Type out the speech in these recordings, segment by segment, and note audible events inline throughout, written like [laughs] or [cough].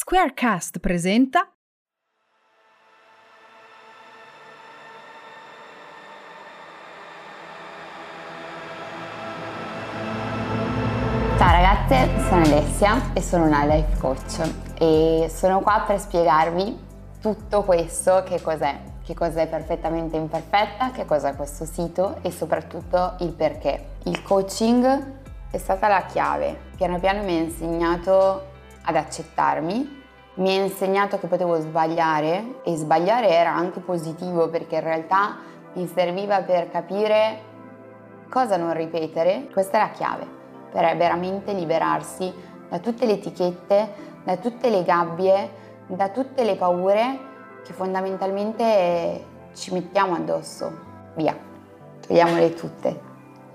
Squarecast presenta Ciao ragazze, sono Alessia e sono una life coach e sono qua per spiegarvi tutto questo, che cos'è, che cos'è perfettamente imperfetta, che cos'è questo sito e soprattutto il perché. Il coaching è stata la chiave, piano piano mi ha insegnato ad accettarmi, mi ha insegnato che potevo sbagliare e sbagliare era anche positivo perché in realtà mi serviva per capire cosa non ripetere, questa è la chiave per veramente liberarsi da tutte le etichette, da tutte le gabbie, da tutte le paure che fondamentalmente ci mettiamo addosso. Via, togliamole tutte.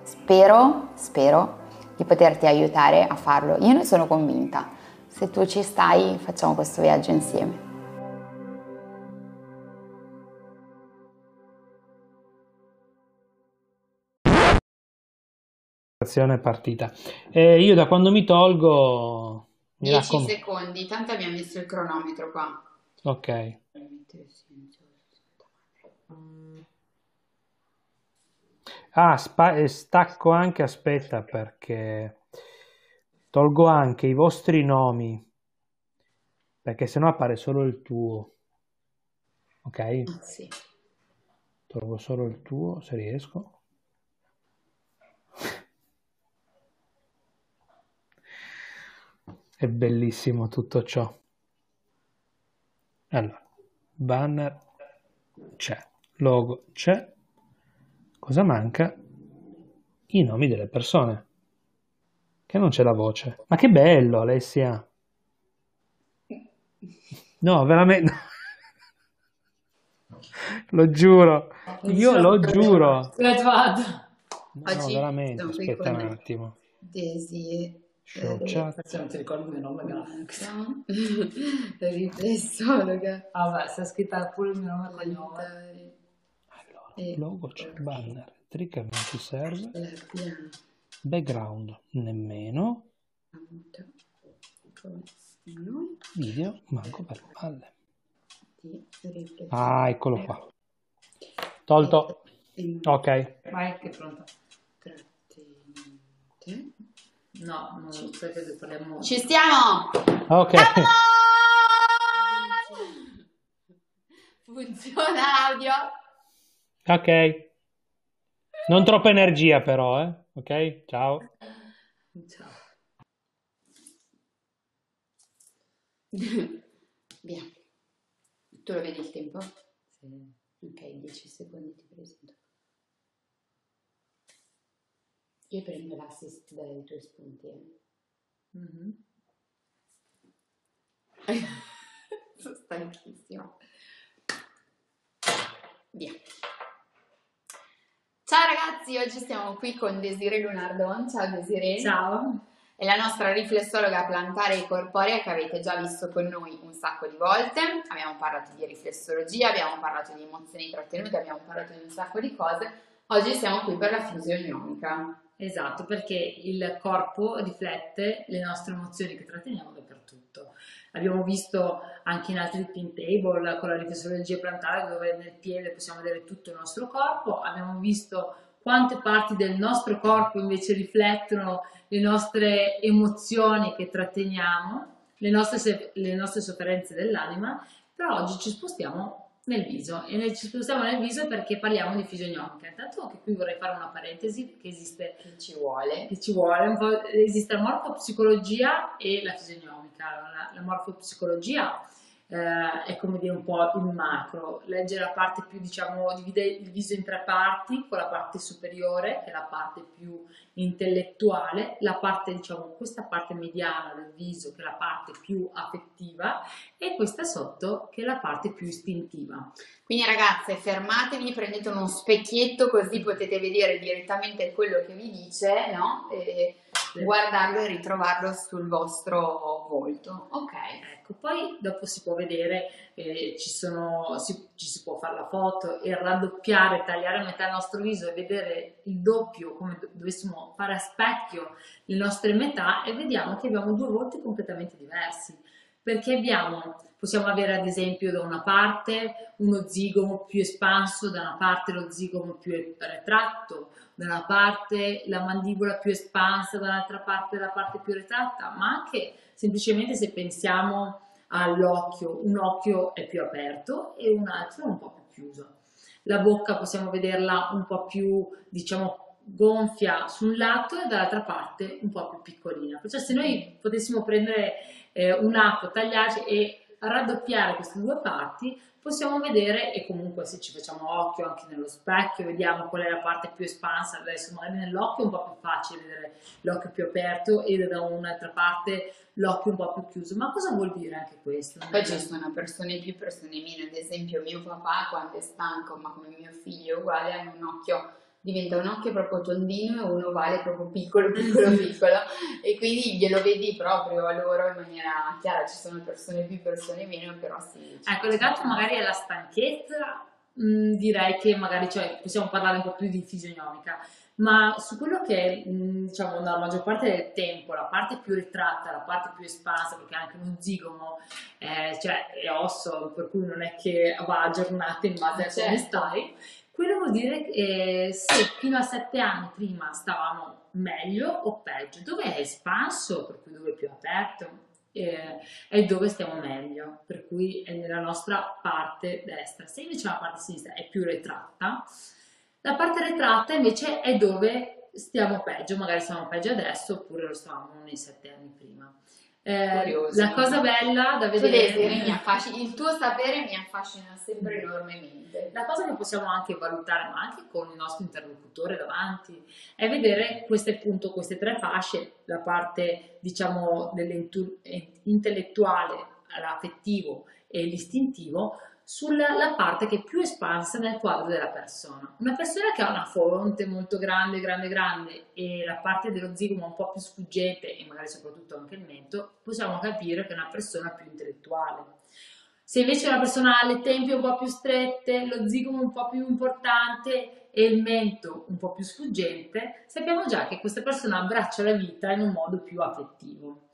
Spero, spero di poterti aiutare a farlo. Io ne sono convinta. Se tu ci stai, facciamo questo viaggio insieme. è partita. Eh, io da quando mi tolgo... Mi 10 raccom- secondi, tanto abbiamo messo il cronometro qua. Ok. Ah, spa- e stacco anche, aspetta, perché tolgo anche i vostri nomi, perché sennò appare solo il tuo. Ok? Sì. Tolgo solo il tuo, se riesco. È bellissimo tutto ciò. Allora, banner c'è, logo c'è. Cosa manca? I nomi delle persone. Che non c'è la voce. Ma che bello, Alessia. No, veramente. [laughs] lo giuro. Io lo giuro. No, veramente. Aspetta un attimo. Desi. Eh, non ti ricordi il mio nome, grazie. Riflessologa. Ah, vabbè, sta scritta pure il mio nome e cognome. Allora, Eh, logo c'è, banner, trigger non ci serve. Background nemmeno. Appunto. Come noi Video manco per le palle. Ah, eccolo qua. Tolto. Ok. Vai, che è trattenute. No, non so che parliamo. Ci stiamo! Ok. [laughs] Funziona l'audio? Ok. Non troppa energia però, eh. Ok? Ciao. Ciao. Via. Tu lo vedi il tempo? Sì. Ok, 10 secondi ti presento. Io prendo l'assist dai tuoi spunti. eh. Mhm. [laughs] Sono stanchissima. Via. Ciao ragazzi, oggi siamo qui con Desiree Lunardon. Ciao Desiree. Ciao. È la nostra riflessologa plantare e corporea che avete già visto con noi un sacco di volte. Abbiamo parlato di riflessologia, abbiamo parlato di emozioni trattenute, abbiamo parlato di un sacco di cose. Oggi siamo qui per la fisionomica. Esatto, perché il corpo riflette le nostre emozioni che tratteniamo dappertutto. Abbiamo visto anche in altri pin table con la riflessologia plantare dove nel piede possiamo vedere tutto il nostro corpo. Abbiamo visto quante parti del nostro corpo invece riflettono le nostre emozioni che tratteniamo, le nostre, le nostre sofferenze dell'anima. Però oggi ci spostiamo nel viso e nel- ci spostiamo nel viso perché parliamo di fisionomica. Intanto che qui vorrei fare una parentesi che esiste Che ci vuole? che ci vuole un po', esiste la morfopsicologia e la fisionomica. Allora, La, la morfopsicologia eh, è come dire un po' il macro, legge la parte più, diciamo, divide il viso in tre parti, con la parte superiore, che è la parte più intellettuale, la parte, diciamo, questa parte mediana del viso, che è la parte più affettiva, e questa sotto, che è la parte più istintiva. Quindi ragazze, fermatevi, prendete uno specchietto così potete vedere direttamente quello che vi dice, no? E guardarlo e ritrovarlo sul vostro volto. Ok. Ecco, poi dopo si può vedere, eh, ci, sono, si- ci si può fare la foto e raddoppiare, tagliare a metà il nostro viso e vedere il doppio, come do- dovessimo fare a specchio le nostre metà e vediamo che abbiamo due volti completamente diversi. Perché abbiamo, possiamo avere ad esempio da una parte uno zigomo più espanso, da una parte lo zigomo più retratto, da una parte la mandibola più espansa, dall'altra parte la parte più retratta, ma anche semplicemente se pensiamo all'occhio, un occhio è più aperto e un altro è un po' più chiuso. La bocca possiamo vederla un po' più, diciamo, gonfia su un lato e dall'altra parte un po' più piccolina. Perciò se noi potessimo prendere eh, un atto, tagliarci e raddoppiare queste due parti, possiamo vedere e comunque se ci facciamo occhio anche nello specchio, vediamo qual è la parte più espansa, adesso magari nell'occhio è un po' più facile vedere l'occhio più aperto e da un'altra parte l'occhio un po' più chiuso, ma cosa vuol dire anche questo? Poi ci sono persone più, persone meno, ad esempio mio papà quando è stanco, ma come mio figlio uguale, hanno un occhio diventa un occhio proprio tondino e un ovale proprio piccolo, piccolo, piccolo e quindi glielo vedi proprio a loro in maniera chiara, ci sono persone più, persone meno, però sì. Ecco, legato magari alla stanchezza, mh, direi che magari cioè, possiamo parlare un po' più di fisionomica, ma su quello che è, diciamo, nella maggior parte del tempo, la parte più ritratta, la parte più espansa, perché anche uno zigomo eh, cioè, è osso, per cui non è che va a giornate in base a come certo. stai, quello vuol dire che eh, se fino a sette anni prima stavamo meglio o peggio, dove è espanso, per cui dove è più aperto, eh, è dove stiamo meglio, per cui è nella nostra parte destra. Se invece la parte sinistra è più retratta, la parte retratta invece è dove stiamo peggio, magari stiamo peggio adesso oppure lo stavamo nei sette anni prima. Eh, la cosa bella da vedere mi [laughs] affascina, il tuo sapere mi affascina sempre enormemente. La cosa che possiamo anche valutare, ma anche con il nostro interlocutore davanti, è vedere queste, appunto, queste tre fasce, la parte diciamo dell'intellettuale, l'affettivo e l'istintivo, sulla parte che è più espansa nel quadro della persona. Una persona che ha una fronte molto grande, grande, grande e la parte dello zigomo un po' più sfuggente e magari soprattutto anche il mento, possiamo capire che è una persona più intellettuale. Se invece una persona ha le tempie un po' più strette, lo zigomo un po' più importante e il mento un po' più sfuggente, sappiamo già che questa persona abbraccia la vita in un modo più affettivo.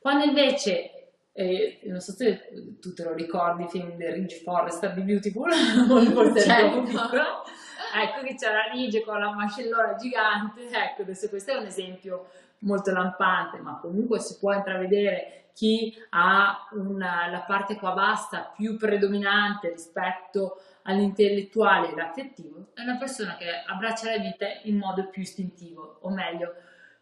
Quando invece e non so se tu te lo ricordi, il film The Ridge Forest di Beautiful, [laughs] forse certo. ecco che c'era Ridge con la mascellona gigante, ecco adesso questo è un esempio molto lampante, ma comunque si può intravedere chi ha una, la parte qua bassa più predominante rispetto all'intellettuale e all'affettivo, è una persona che abbraccia la vita in modo più istintivo, o meglio,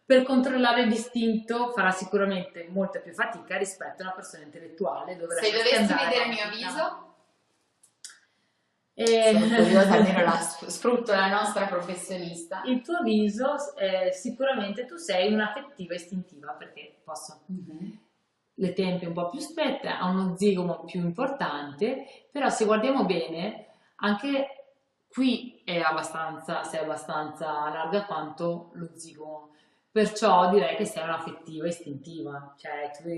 per controllare l'istinto farà sicuramente molta più fatica rispetto a una persona intellettuale. Se dovessi vedere il mio viso, e... Sono curiosa, almeno la, [laughs] sfrutto la nostra professionista. Il tuo viso, eh, sicuramente tu sei un'affettiva istintiva perché posso. Mm-hmm. Le tempie un po' più strette, ha uno zigomo più importante, però se guardiamo bene, anche qui è abbastanza, sei abbastanza larga quanto lo zigomo Perciò direi che sei un'affettiva istintiva, cioè tu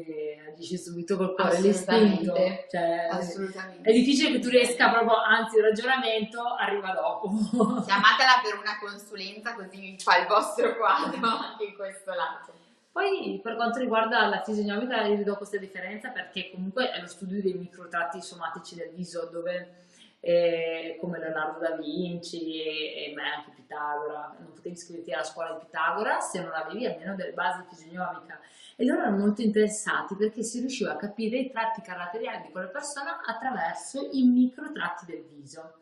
agisci subito col cuore l'istinto. Cioè, Assolutamente. È difficile che tu riesca proprio, anzi il ragionamento arriva dopo. [laughs] Chiamatela per una consulenza così mi fa il vostro quadro anche [laughs] in questo lato. Poi per quanto riguarda la fisionomica io do questa differenza perché comunque è lo studio dei microtratti somatici del viso dove eh, come Leonardo da Vinci e, e beh, anche Pitagora. Non potevi iscriverti alla scuola di Pitagora se non avevi almeno delle basi fisionomiche. E loro erano molto interessati perché si riusciva a capire i tratti caratteriali di quella persona attraverso i microtratti del viso.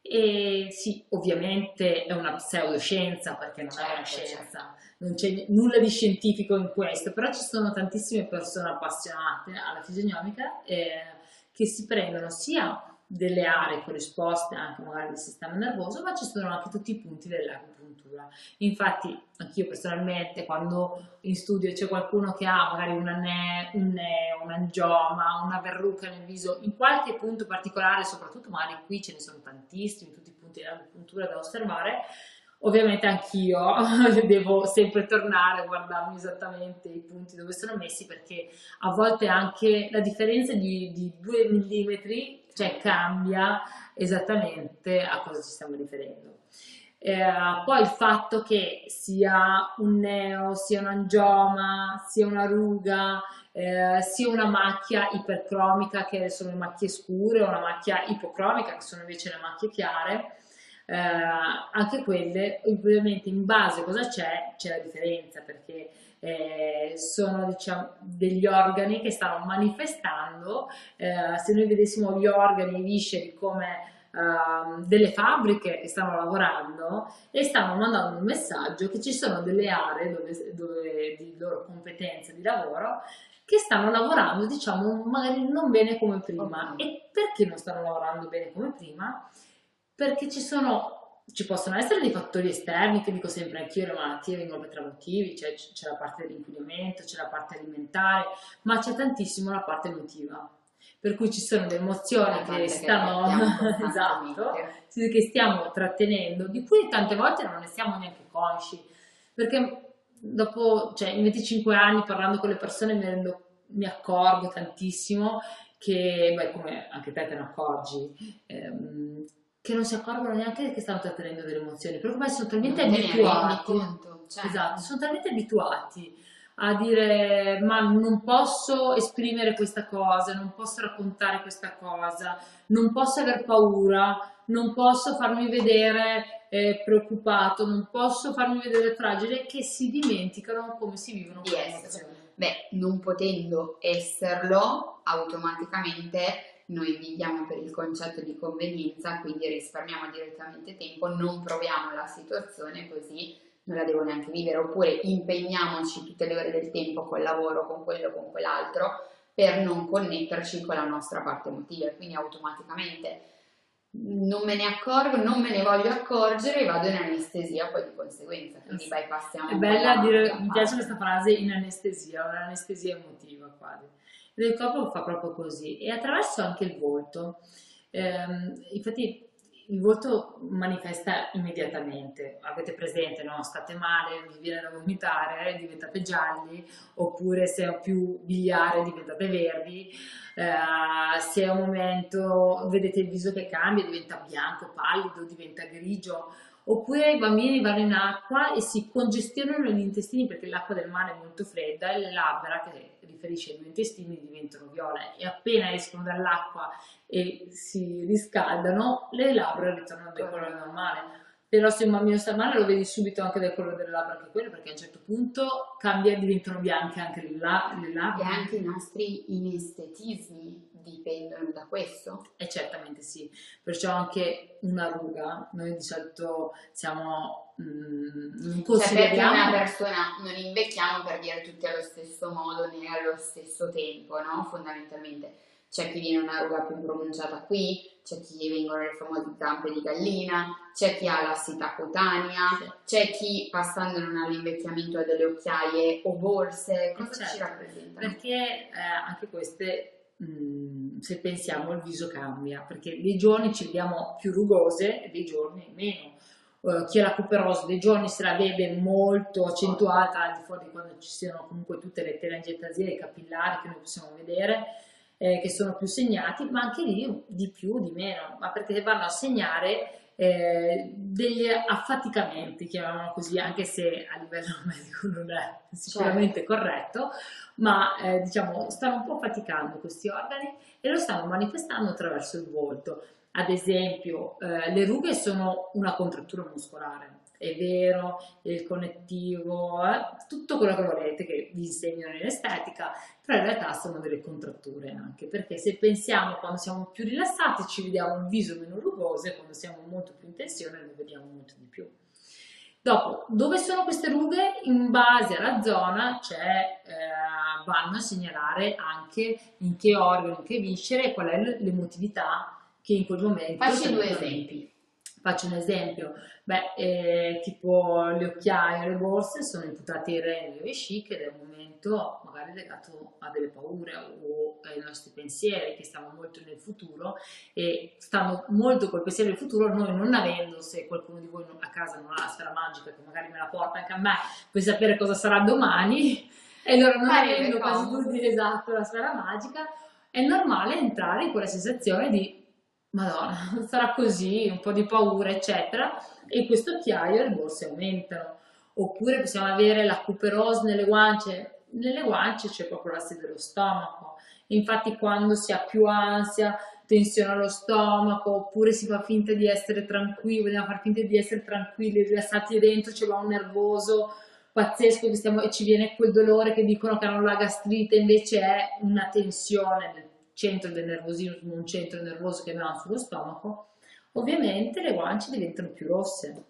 E sì, ovviamente è una pseudoscienza perché non certo, è una certo, certo. scienza, certo. non c'è nulla di scientifico in questo, però ci sono tantissime persone appassionate alla fisionomica eh, che si prendono sia delle aree corrisposte anche magari del sistema nervoso, ma ci sono anche tutti i punti dell'acupuntura. Infatti, anch'io personalmente, quando in studio c'è qualcuno che ha magari una ne, un neo, un angioma, una verruca nel viso, in qualche punto particolare, soprattutto magari qui ce ne sono tantissimi, tutti i punti dell'acupuntura da osservare, Ovviamente anch'io [laughs] devo sempre tornare a guardarmi esattamente i punti dove sono messi perché a volte anche la differenza di, di 2 mm cioè cambia esattamente a cosa ci stiamo riferendo. Eh, poi il fatto che sia un neo, sia un angioma, sia una ruga, eh, sia una macchia ipercromica che sono macchie scure o una macchia ipocromica che sono invece le macchie chiare, eh, anche quelle ovviamente in base a cosa c'è c'è la differenza perché eh, sono diciamo, degli organi che stanno manifestando, eh, se noi vedessimo gli organi, i visceri come uh, delle fabbriche che stanno lavorando e stanno mandando un messaggio che ci sono delle aree dove, dove, di loro competenza di lavoro che stanno lavorando, diciamo, magari non bene come prima. Okay. E perché non stanno lavorando bene come prima? Perché ci sono ci possono essere dei fattori esterni, che dico sempre anch'io, le malattie vengono per tre motivi, cioè c'è la parte dell'inquinamento, c'è la parte alimentare, ma c'è tantissimo la parte emotiva. Per cui ci sono delle emozioni che, che stanno, [laughs] esatto, che stiamo trattenendo, di cui tante volte non ne siamo neanche consci, perché dopo, cioè in 25 anni parlando con le persone mi, rendo, mi accorgo tantissimo che, beh, come anche te te ne accorgi, ehm, che non si accorgono neanche che stanno trattenendo delle emozioni, perché ormai sono talmente non abituati. Conto, cioè. Esatto, sono talmente abituati a dire ma non posso esprimere questa cosa, non posso raccontare questa cosa, non posso aver paura, non posso farmi vedere eh, preoccupato, non posso farmi vedere fragile, che si dimenticano come si vivono di essere. Beh, non potendo esserlo, automaticamente noi viviamo per il concetto di convenienza, quindi risparmiamo direttamente tempo, non proviamo la situazione così non la devo neanche vivere, oppure impegniamoci tutte le ore del tempo col lavoro, con quello, con quell'altro, per non connetterci con la nostra parte emotiva, quindi automaticamente non me ne accorgo, non me ne voglio accorgere e vado in anestesia poi di conseguenza, quindi bypassiamo. È bella dire, mi piace questa frase in anestesia, un'anestesia emotiva quasi il corpo fa proprio così e attraverso anche il volto. Eh, infatti il volto manifesta immediatamente, avete presente, no? state male, vi viene da vomitare, diventate gialli, oppure se è più biliare diventate verdi, eh, se è un momento vedete il viso che cambia, diventa bianco, pallido, diventa grigio, oppure i bambini vanno in acqua e si congestionano gli intestini perché l'acqua del mare è molto fredda e le labbra che riferisce ai due intestini diventano viola e appena escono dall'acqua e si riscaldano le labbra ritornano al colore normale. Però se un bambino sta male lo vedi subito anche dal colore delle labbra anche quello perché a un certo punto cambia e diventano bianche anche le, la- le labbra. E anche i nostri inestetismi dipendono da questo? E certamente sì, perciò anche una ruga, noi di solito siamo, mh, mm, non consideriamo... Cioè perché una persona non invecchiamo per dire tutti allo stesso modo né allo stesso tempo, no? Fondamentalmente. C'è chi viene una ruga più pronunciata qui, c'è chi vengono le famose zampe di gallina, c'è chi ha l'assità cutanea, sì. c'è chi passando non ha l'invecchiamento ha delle occhiaie o borse. Cosa certo, ci rappresenta? Perché eh, anche queste Mm, se pensiamo il viso cambia, perché dei giorni ci vediamo più rugose e dei giorni meno. Uh, chi ha la cuperosa dei giorni se la vede molto accentuata al di fuori di quando ci siano comunque tutte le telangiectasie, capillari che noi possiamo vedere, eh, che sono più segnati, ma anche lì di più, di meno, ma perché vanno a segnare eh, degli affaticamenti, chiamiamolo così, anche se a livello [laughs] medico non è sicuramente certo. corretto, ma eh, diciamo stanno un po' faticando questi organi e lo stanno manifestando attraverso il volto. Ad esempio, eh, le rughe sono una contrattura muscolare, è vero, il connettivo, eh, tutto quello che volete che vi insegnano in estetica, però in realtà sono delle contratture anche, perché se pensiamo quando siamo più rilassati ci vediamo un viso meno rugoso e quando siamo molto più in tensione lo vediamo molto di più. Dopo, dove sono queste rughe? In base alla zona eh, vanno a segnalare anche in che organo, in che viscere e qual è l'emotività che in quel momento... Facci due esempi. Faccio un esempio, beh, eh, tipo le occhiaie, le borse sono imputate in rene e ed è un momento magari legato a delle paure o ai nostri pensieri che stiamo molto nel futuro e stanno molto col pensiero del futuro, noi non avendo, se qualcuno di voi a casa non ha la sfera magica che magari me la porta anche a me per sapere cosa sarà domani. E allora non avendo quasi tutti esatto la sfera magica, è normale entrare in quella sensazione di Madonna, [laughs] sarà così, un po' di paura, eccetera, e questo occhiaio le borse aumentano. Oppure possiamo avere la cuperose nelle guance, nelle guance c'è proprio l'asse dello stomaco. Infatti quando si ha più ansia, tensione allo stomaco, oppure si fa finta di essere tranquilli, vogliamo far finta di essere tranquilli, rilassati dentro c'è un nervoso pazzesco stiamo, e ci viene quel dolore che dicono che hanno la gastrite, invece è una tensione nel centro del nervosismo, un centro nervoso che abbiamo sullo stomaco, ovviamente le guance diventano più rosse.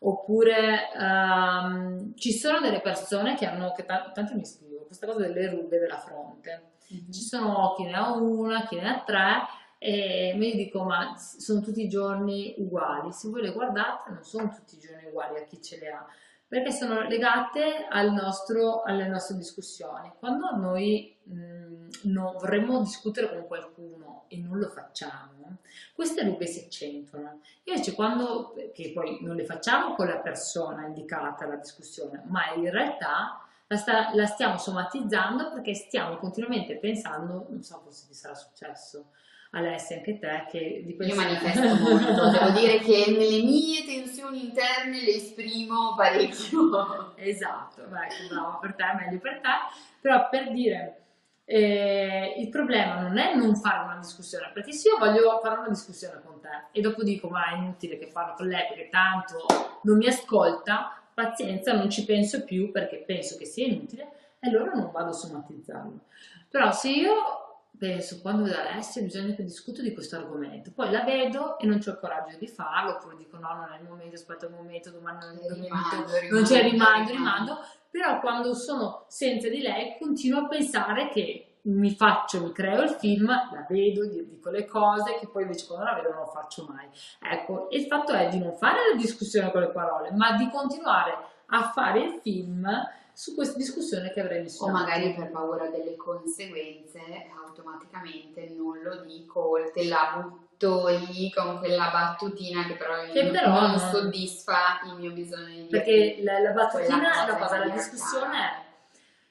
Oppure um, ci sono delle persone che hanno, che t- tanto mi scrivo, questa cosa delle rughe della fronte. Mm-hmm. Ci sono chi ne ha una, chi ne ha tre, e mi dico ma sono tutti i giorni uguali. Se voi le guardate non sono tutti i giorni uguali a chi ce le ha perché sono legate al nostro, alle nostre discussioni. Quando noi mh, no, vorremmo discutere con qualcuno e non lo facciamo, queste rughe si accentuano. Invece quando, che poi non le facciamo con la persona indicata alla discussione, ma in realtà la, sta, la stiamo somatizzando perché stiamo continuamente pensando, non so forse ti sarà successo, Alessia, anche te, che di questo... Io manifesto molto, devo dire che nelle mie tensioni interne le esprimo parecchio. Esatto, beh, bravo per te, meglio per te, però per dire... Eh, il problema non è non fare una discussione, perché se io voglio fare una discussione con te e dopo dico ma è inutile che farlo con lei perché tanto non mi ascolta, pazienza, non ci penso più perché penso che sia inutile allora non vado a somatizzarlo. Però se io penso quando vedo Alessia bisogna che discuto di questo argomento. Poi la vedo e non ho il coraggio di farlo oppure dico no non è il momento aspetta un momento domani non il momento non c'è rimando, rimando però quando sono senza di lei continuo a pensare che mi faccio, mi creo il film, la vedo, dico le cose che poi invece quando la vedo non lo faccio mai. Ecco, il fatto è di non fare la discussione con le parole, ma di continuare a fare il film su questa discussione che avrei messo. O magari per paura delle conseguenze automaticamente non lo dico, te la butto lì con quella battutina che però, che però non, soddisfa il mio bisogno di Perché la, la battutina, la cosa, la discussione è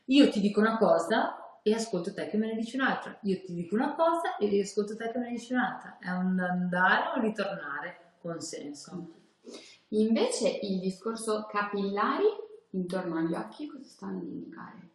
io ti dico una cosa e ascolto te che me ne dici un'altra, io ti dico una cosa e ascolto te che me ne dici un'altra, è un andare o ritornare con senso. Invece il discorso capillari intorno agli occhi cosa stanno ad indicare?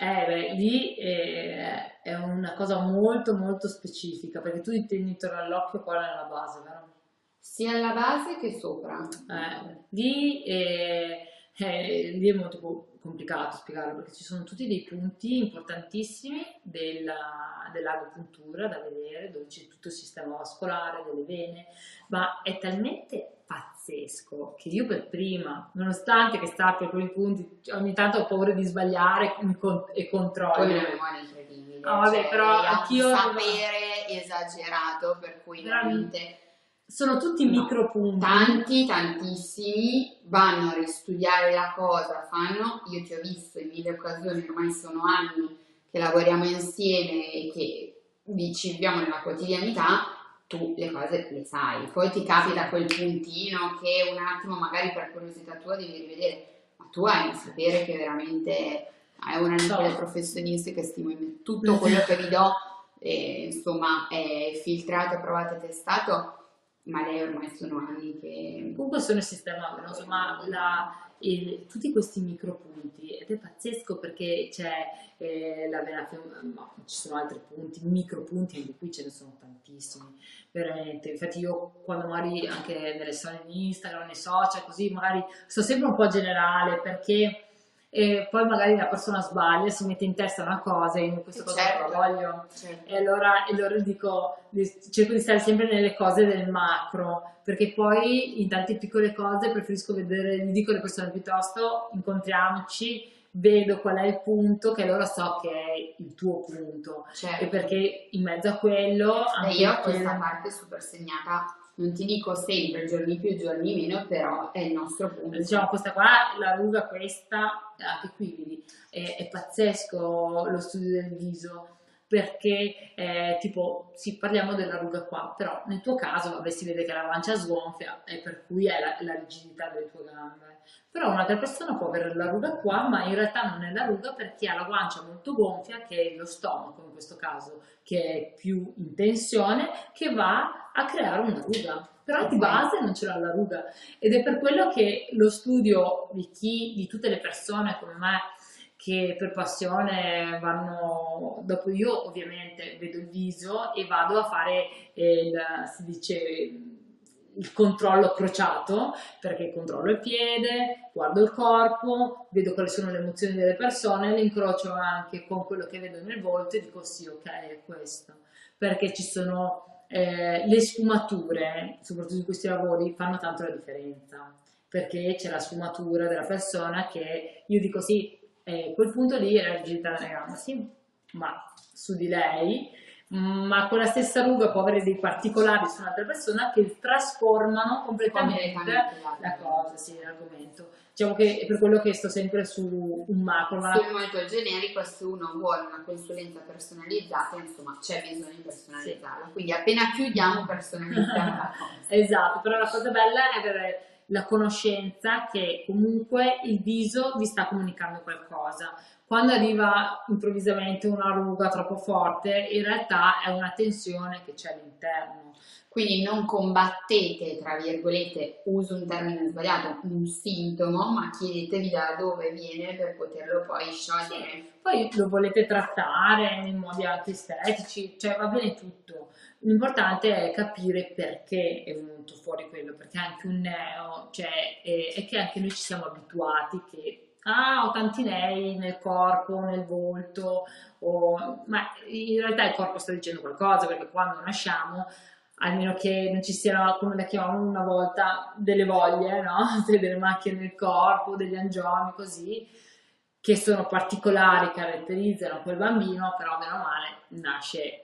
Eh, beh, lì è, è, una cosa molto molto specifica perché tu intendi intorno all'occhio qual è la base, vero? Sia alla base che sopra. Eh, lì, è, è, lì è molto complicato spiegarlo perché ci sono tutti dei punti importantissimi della, dell'agopuntura da vedere dove c'è tutto il sistema vascolare, delle vene, ma è talmente pazzesco che io per prima, nonostante che sappia quei punti, ogni tanto ho paura di sbagliare e controllo. Poi una memoria incredibile. No, vabbè, cioè, però anch'io... Un sapere esagerato, per cui veramente... Sono tutti no, micropunti. Tanti, tantissimi, vanno a ristudiare la cosa, fanno, io ti ho visto in mille occasioni, ormai sono anni che lavoriamo insieme e che ci viviamo nella quotidianità, tu le cose le sai, poi ti capita quel puntino che un attimo magari per curiosità tua devi rivedere, ma tu hai un sapere che veramente è una di quelle professioniste che stimo in me. Tutto quello che vi do, eh, insomma, è filtrato, provato e testato, ma lei ormai sono anni che... Comunque sono sistemato, insomma, la il, tutti questi micropunti ed è pazzesco perché c'è eh, la vena ma ci sono altri punti, micropunti, anche qui ce ne sono tantissimi, veramente. Infatti io quando magari anche nelle storie di Instagram, nei social, così magari sto sempre un po' generale perché e poi magari la persona sbaglia, si mette in testa una cosa io questa cosa certo, non la voglio certo. e, allora, e allora dico, cerco di stare sempre nelle cose del macro perché poi in tante piccole cose preferisco vedere, gli dico alle persone piuttosto incontriamoci vedo qual è il punto che allora so che è il tuo punto certo. e perché in mezzo a quello anche io ho questa parte super segnata non ti dico sempre giorni più, giorni meno, però è il nostro punto. Diciamo, questa qua, la ruga questa, anche qui vedi, è, è pazzesco lo studio del viso, perché eh, tipo, sì, parliamo della ruga qua, però nel tuo caso, vabbè, si vede che la guancia sgonfia, e per cui è la, la rigidità delle tue gambe. Però un'altra persona può avere la ruga qua, ma in realtà non è la ruga perché ha la guancia molto gonfia, che è lo stomaco in questo caso, che è più in tensione, che va a creare una ruga. Però di base non ce l'ha la ruga. Ed è per quello che lo studio di chi, di tutte le persone come me, che per passione vanno, dopo io ovviamente vedo il viso e vado a fare il, si dice, il controllo crociato, perché controllo il piede, guardo il corpo, vedo quali sono le emozioni delle persone, le incrocio anche con quello che vedo nel volto e dico sì, ok, è questo, perché ci sono eh, le sfumature, soprattutto in questi lavori, fanno tanto la differenza, perché c'è la sfumatura della persona che io dico sì, e quel punto lì era rigidità della gamba, sì, ma su di lei, ma quella stessa ruga può avere dei particolari su un'altra persona che trasformano completamente la cosa, sì, l'argomento. Diciamo che è per quello che sto sempre su un macro. Ma... Sì, molto generico, se uno vuole una consulenza personalizzata, insomma, c'è bisogno di personalizzarla. Sì. Quindi appena chiudiamo personalizziamo la cosa. [laughs] Esatto, però la cosa bella è avere la conoscenza che comunque il viso vi sta comunicando qualcosa. Quando arriva improvvisamente una ruga troppo forte, in realtà è una tensione che c'è all'interno. Quindi non combattete, tra virgolette, uso un termine sbagliato, un sintomo, ma chiedetevi da dove viene per poterlo poi sciogliere. Poi lo volete trattare in modi anche estetici, cioè va bene tutto L'importante è capire perché è venuto fuori quello, perché anche un neo, cioè, è, è che anche noi ci siamo abituati che ah, ho tanti nei nel corpo, nel volto, o... ma in realtà il corpo sta dicendo qualcosa, perché quando nasciamo, almeno che non ci siano, come la chiamavano una volta, delle voglie, no? [laughs] delle macchie nel corpo, degli angiomi, così, che sono particolari, caratterizzano quel bambino, però meno male nasce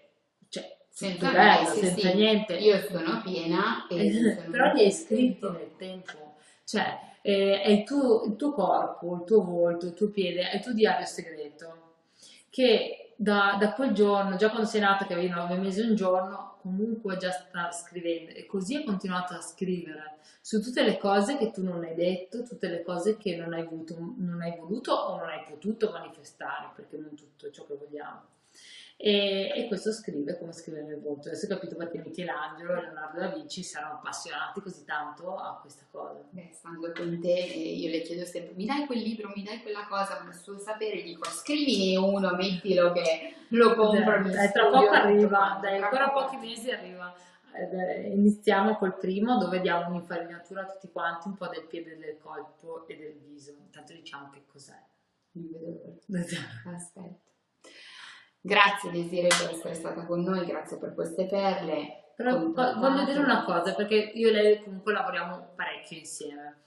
senza, bello, sì, senza sì. niente. Io sono piena e sono però li hai scritti nel tempo, cioè eh, è il tuo, il tuo, corpo, il tuo volto, il tuo piede, è il tuo diario segreto che da, da, quel giorno, già quando sei nata che avevi nove mesi un giorno, comunque già sta scrivendo e così hai continuato a scrivere su tutte le cose che tu non hai detto, tutte le cose che non hai voluto, non hai voluto o non hai potuto manifestare, perché non tutto ciò che vogliamo. E, e, questo scrive come scrive nel volto. Adesso ho capito perché Michelangelo e Leonardo da Vinci si erano appassionati così tanto a questa cosa. Beh, stando con te, io le chiedo sempre: mi dai quel libro, mi dai quella cosa, ma suo sapere dico scrivine uno, mettilo che lo compro. Dai, tra poco arriva, dai, ancora pochi mesi arriva. Iniziamo col primo dove diamo un'infarinatura a tutti quanti, un po' del piede, del colpo e del viso. Intanto diciamo che cos'è. Non vedo Aspetta. Grazie Desiree per essere stata con noi, grazie per queste perle. Però voglio dire una cosa, perché io e lei comunque lavoriamo parecchio insieme.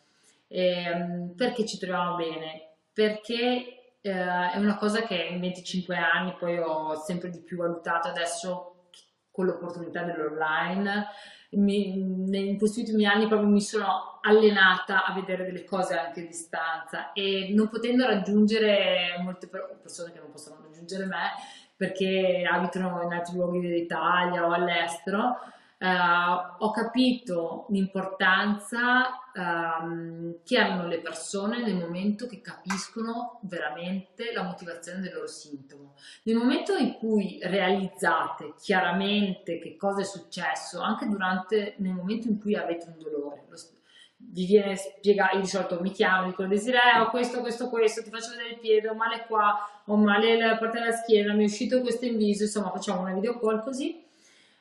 Eh, perché ci troviamo bene? Perché eh, è una cosa che in 25 anni poi ho sempre di più valutato adesso con l'opportunità dell'online. In questi ultimi anni proprio mi sono allenata a vedere delle cose anche a distanza e non potendo raggiungere molte persone che non possono raggiungere me, perché abitano in altri luoghi dell'Italia o all'estero, eh, ho capito l'importanza ehm, che hanno le persone nel momento che capiscono veramente la motivazione del loro sintomo. Nel momento in cui realizzate chiaramente che cosa è successo, anche durante, nel momento in cui avete un dolore, lo, vi viene spiegato, io di solito mi chiamo, dico Desiree, ho questo, questo, questo, ti faccio vedere il piede, ho male qua, ho male la parte della schiena, mi è uscito questo in viso, insomma facciamo una video call così.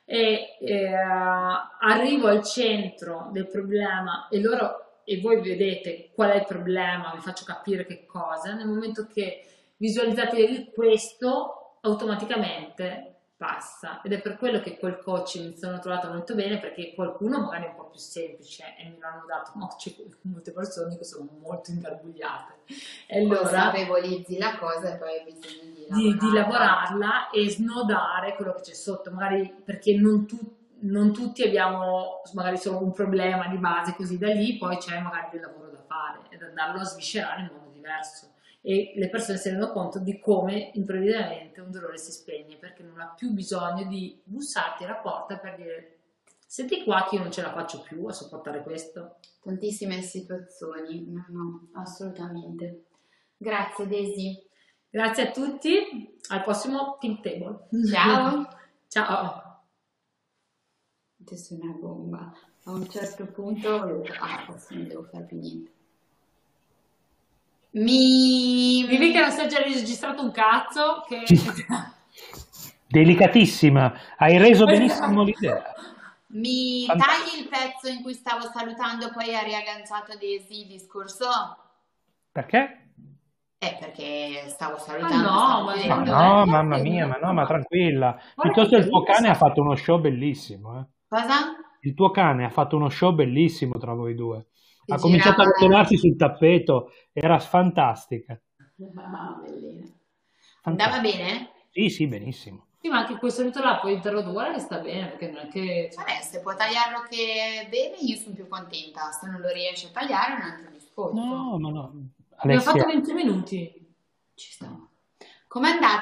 E eh, arrivo al centro del problema e loro e voi vedete qual è il problema, vi faccio capire che cosa, nel momento che visualizzate questo automaticamente passa. Ed è per quello che quel coach mi sono trovata molto bene perché qualcuno magari è un po' più semplice e me l'hanno dato ma c'è molte persone che sono molto ingarbugliate. E allora consapevolizzi la cosa e poi hai bisogno di lavorarla. Di, di lavorarla. e snodare quello che c'è sotto magari perché non tutti non tutti abbiamo magari solo un problema di base così da lì poi c'è magari del lavoro da fare ed andarlo a sviscerare in modo diverso e le persone si rendono conto di come improvvisamente un dolore si spegne perché non ha più bisogno di bussarti alla porta per dire senti qua che io non ce la faccio più a sopportare questo. Tantissime situazioni, no, no, assolutamente. Grazie Desi. Grazie a tutti, al prossimo Team Table. Ciao. [laughs] Ciao. Adesso è una bomba. A un certo punto, ah, non devo fare più niente. Mi... Dimmi che non si è già registrato un cazzo, che... [laughs] Delicatissima, hai reso benissimo l'idea. Mi tagli il pezzo in cui stavo salutando, poi hai riagganciato Daisy il discorso? Perché? Eh, perché stavo salutando. no, stavo ma no, eh. mamma mia, ma no, ma tranquilla. Guarda Piuttosto il tuo cane ha fatto uno show bellissimo, eh. Cosa? Il tuo cane ha fatto uno show bellissimo tra voi due. Ha cominciato a rotolarsi sul tappeto, era fantastica. Ah. Andava bene? Sì, sì, benissimo. Sì, ma anche questo rito là puoi interlo due e sta bene, perché non è che... cioè, Vabbè, se può tagliarlo che bene, io sono più contenta. Se non lo riesce a tagliare, è un altro discorso. No, ma no. Abbiamo fatto Alessia, 20 minuti. Ci sta. Com'è andata